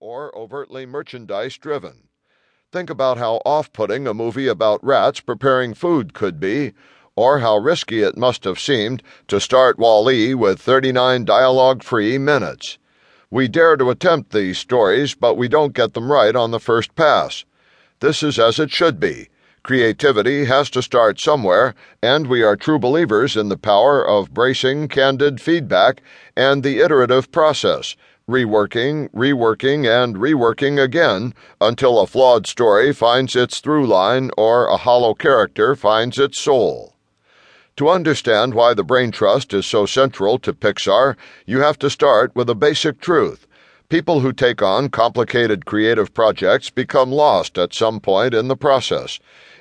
or overtly merchandise driven. Think about how off putting a movie about rats preparing food could be, or how risky it must have seemed to start Wall-E with 39 dialogue free minutes. We dare to attempt these stories, but we don't get them right on the first pass. This is as it should be. Creativity has to start somewhere, and we are true believers in the power of bracing, candid feedback and the iterative process, reworking, reworking, and reworking again until a flawed story finds its through line or a hollow character finds its soul. To understand why the Brain Trust is so central to Pixar, you have to start with a basic truth. People who take on complicated creative projects become lost at some point in the process.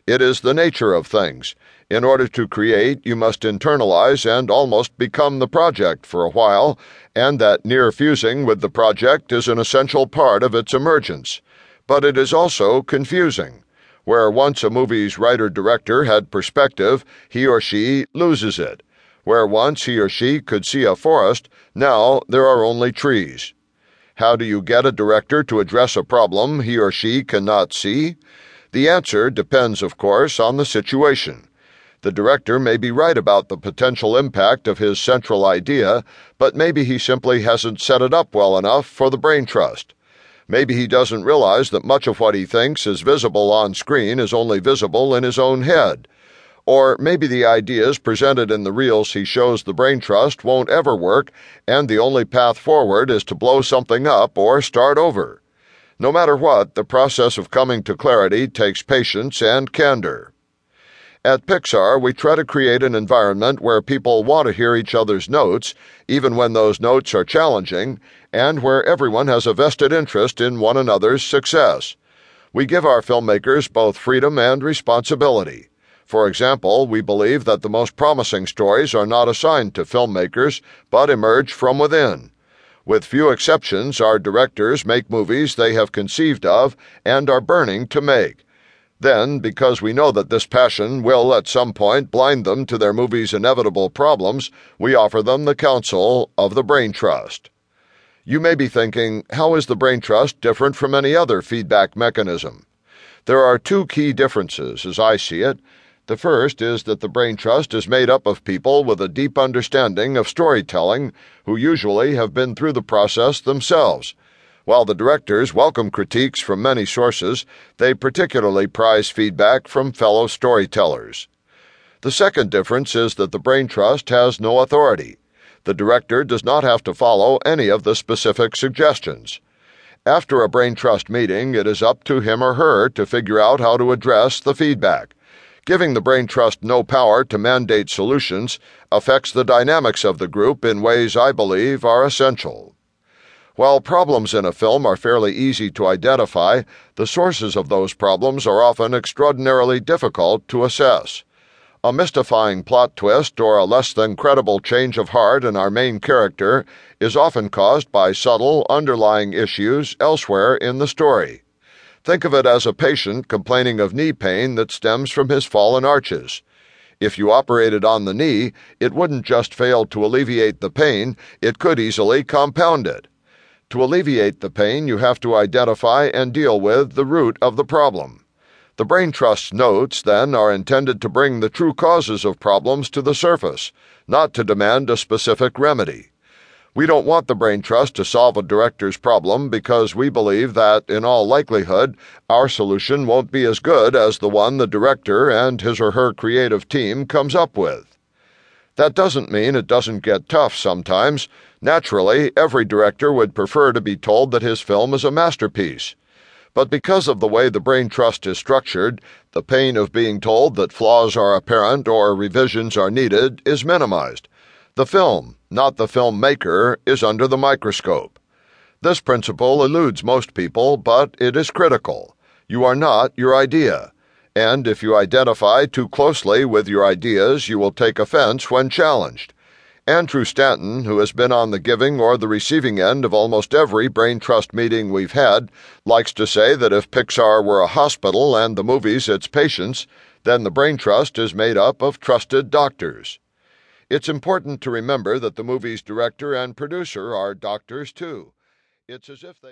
It is the nature of things. In order to create, you must internalize and almost become the project for a while, and that near fusing with the project is an essential part of its emergence. But it is also confusing. Where once a movie's writer director had perspective, he or she loses it. Where once he or she could see a forest, now there are only trees. How do you get a director to address a problem he or she cannot see? The answer depends, of course, on the situation. The director may be right about the potential impact of his central idea, but maybe he simply hasn't set it up well enough for the brain trust. Maybe he doesn't realize that much of what he thinks is visible on screen is only visible in his own head. Or maybe the ideas presented in the reels he shows the brain trust won't ever work, and the only path forward is to blow something up or start over. No matter what, the process of coming to clarity takes patience and candor. At Pixar, we try to create an environment where people want to hear each other's notes, even when those notes are challenging, and where everyone has a vested interest in one another's success. We give our filmmakers both freedom and responsibility. For example, we believe that the most promising stories are not assigned to filmmakers, but emerge from within. With few exceptions, our directors make movies they have conceived of and are burning to make. Then, because we know that this passion will at some point blind them to their movie's inevitable problems, we offer them the counsel of the Brain Trust. You may be thinking, how is the Brain Trust different from any other feedback mechanism? There are two key differences, as I see it. The first is that the Brain Trust is made up of people with a deep understanding of storytelling who usually have been through the process themselves. While the directors welcome critiques from many sources, they particularly prize feedback from fellow storytellers. The second difference is that the Brain Trust has no authority. The director does not have to follow any of the specific suggestions. After a Brain Trust meeting, it is up to him or her to figure out how to address the feedback. Giving the Brain Trust no power to mandate solutions affects the dynamics of the group in ways I believe are essential. While problems in a film are fairly easy to identify, the sources of those problems are often extraordinarily difficult to assess. A mystifying plot twist or a less than credible change of heart in our main character is often caused by subtle underlying issues elsewhere in the story. Think of it as a patient complaining of knee pain that stems from his fallen arches. If you operated on the knee, it wouldn't just fail to alleviate the pain, it could easily compound it. To alleviate the pain, you have to identify and deal with the root of the problem. The Brain Trust's notes, then, are intended to bring the true causes of problems to the surface, not to demand a specific remedy. We don't want the Brain Trust to solve a director's problem because we believe that, in all likelihood, our solution won't be as good as the one the director and his or her creative team comes up with. That doesn't mean it doesn't get tough sometimes. Naturally, every director would prefer to be told that his film is a masterpiece. But because of the way the Brain Trust is structured, the pain of being told that flaws are apparent or revisions are needed is minimized. The film, not the filmmaker, is under the microscope. This principle eludes most people, but it is critical. You are not your idea. And if you identify too closely with your ideas, you will take offense when challenged. Andrew Stanton, who has been on the giving or the receiving end of almost every Brain Trust meeting we've had, likes to say that if Pixar were a hospital and the movies its patients, then the Brain Trust is made up of trusted doctors. It's important to remember that the movie's director and producer are doctors, too. It's as if they